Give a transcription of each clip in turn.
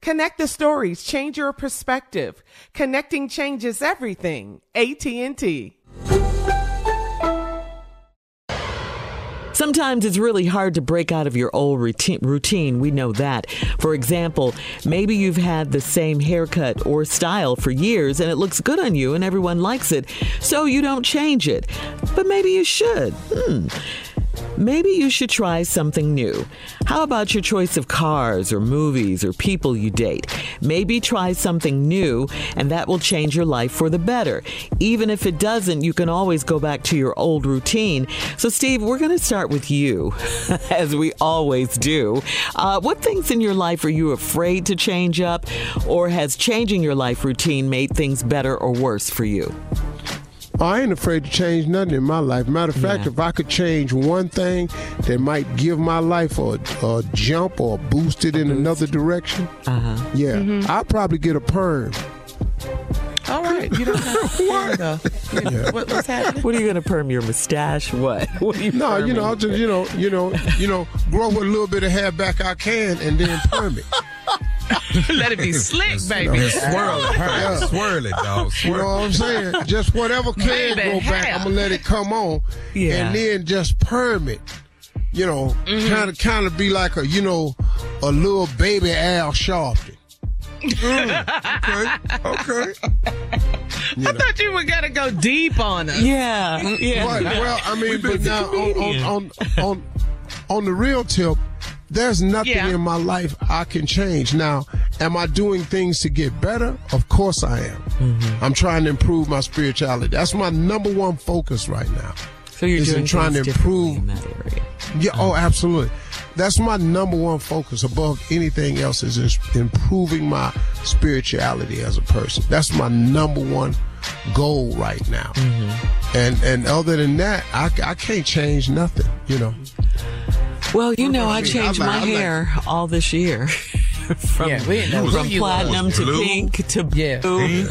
Connect the stories, change your perspective. Connecting changes everything. AT&T. Sometimes it's really hard to break out of your old routine. We know that. For example, maybe you've had the same haircut or style for years and it looks good on you and everyone likes it, so you don't change it. But maybe you should. Hmm. Maybe you should try something new. How about your choice of cars or movies or people you date? Maybe try something new and that will change your life for the better. Even if it doesn't, you can always go back to your old routine. So, Steve, we're going to start with you, as we always do. Uh, what things in your life are you afraid to change up, or has changing your life routine made things better or worse for you? I ain't afraid to change nothing in my life. Matter of fact, Yeah. if I could change one thing that might give my life a, a jump or boost it in another direction, Uh-huh. yeah, I'll probably get a perm. All right. You don't have Yeah. what, what's happening? What are you going to perm your mustache? What? What are you No, you know, I'll just you know, you know, you know, grow a little bit of hair back I can, and then perm it. Let it be slick, baby. Just swirl it, Yeah. swirl it, dog. You know what I'm saying? Just whatever can Baby go back, hair. I'm gonna let it come on, Yeah. and then just perm it. You know, Mm-hmm. kind of, kind of be like a, you know, a little baby Al Sharpton. okay, okay. I thought you were gonna go deep on us. Yeah, yeah. Right, well, I mean, but now on, on, on, on, on the real tip, there's nothing Yeah. in my life I can change. Now, am I doing things to get better? Of course I am. Mm-hmm. I'm trying to improve my spirituality. That's my number one focus right now. So you're doing trying to improve in that area. Yeah, oh, absolutely. That's my number one focus above anything else is improving my spirituality as a person. That's my number one goal right now. Mm-hmm. And and other than that, I, I can't change nothing, you know. Well, you know, I I changed my hair all this year. from Yeah, we didn't know who from was. platinum to Blue? pink to Yeah. blue.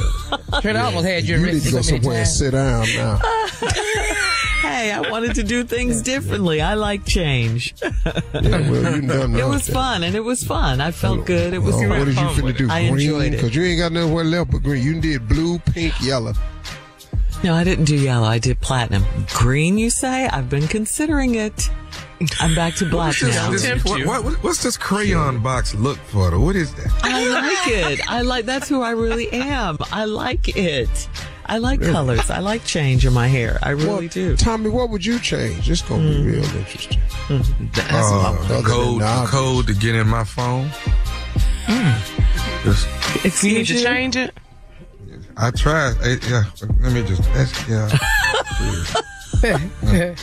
Trent almost had you You need to go so somewhere and sit down now. Hey, I wanted to do things differently. I like change. Yeah, well, you done It now. was fun, and it was fun. I felt good. It was Well, great. what did you finna do? I green? enjoyed it. Because you ain't got nowhere left but green. You did blue, pink, yellow. No, I didn't do yellow. I did platinum. Green, you say? I've been considering it. I'm back to black What's this- now. this- what- what- what's this crayon box look for? though? What is that? I like it. I like that's who I really am. I like it. I like colors. I like change in my hair. I really Well, do. Tommy, what would you change? It's gonna be real mm. interesting. Mm-hmm. Uh, the Other code, the the code to get in my phone. Hmm. Just, You need Excuse to change it. I tried. eh, yeah, let me just. That's, yeah.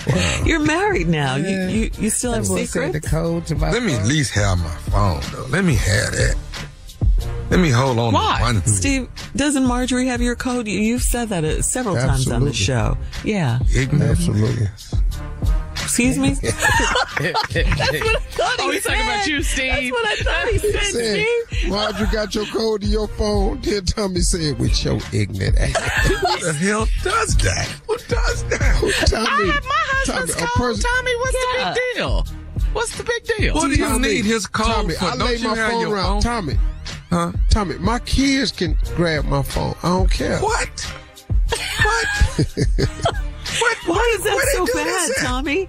You're married now. You, you, you still have That boy secrets? the code to my Let me at least have my phone, though. Let me have that. Let me hold on Why? to one. Steve, doesn't Marjorie have your code? You- You've said that uh, several times on the show. Yeah. Ignorant. Absolutely. Excuse me? That's what I thought he oh, he's talking about you, Steve. That's what I thought he said, Said, Steve. Marjorie got your code to your phone. Then Tommy said, with your ignorant ass. Who the hell does that? Who does that? Tommy, I have my husband's Tommy, code. person- Tommy, what's Yeah. the big deal? What's the big deal? What do you Tommy, need his code Tommy, for? I Don't lay you my have phone your around. phone? Tommy, Huh? Tommy, my kids can grab my phone. I don't care. What? What? What? Why is that so bad, this? Tommy?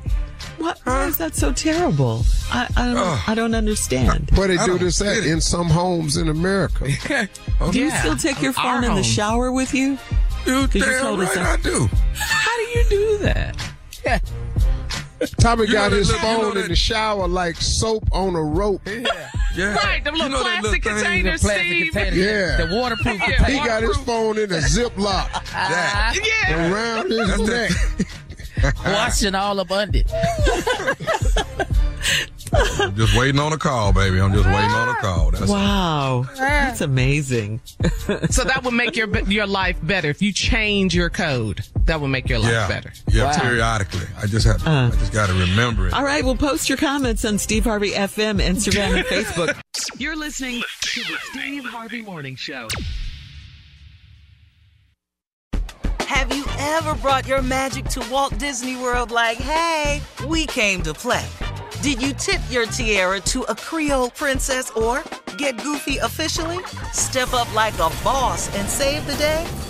What, why is that so terrible? I, I, don't, Ugh. I don't understand. Where they I do don't this at in some homes in America. Okay. Oh, do you Yeah. still take your Our phone in the home. shower with you? You you damn told right that. I do. How do you do that? Tommy You got his that- you know phone in the shower like soap on a rope. Yeah. Right, the little You know plastic thing- containers, The plastic Steve. container, Yeah. the waterproof Yeah. container. He got his phone in a ziplock That. Yeah. around his neck. washing all up under it. I'm just waiting on a call, baby. I'm just waiting on a call. That's Wow. That's amazing. So that would make your your life better if you change your code. That would make your life yeah. better. Yeah, Wow. periodically. I just have to, uh. I just got to remember it. All right, well, post your comments on Steve Harvey FM, Instagram, and Facebook. You're listening to the Steve Harvey Morning Show. Have you ever brought your magic to Walt Disney World like, hey, we came to play? Did you tip your tiara to a Creole princess or get goofy officially? Step up like a boss and save the day?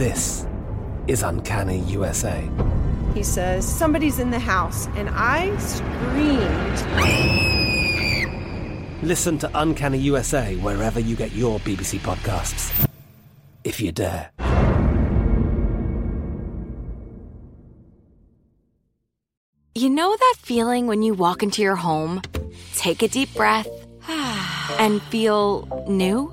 This is Uncanny USA. He says, Somebody's in the house, and I screamed. Listen to Uncanny USA wherever you get your BBC podcasts, if you dare. You know that feeling when you walk into your home, take a deep breath, and feel new?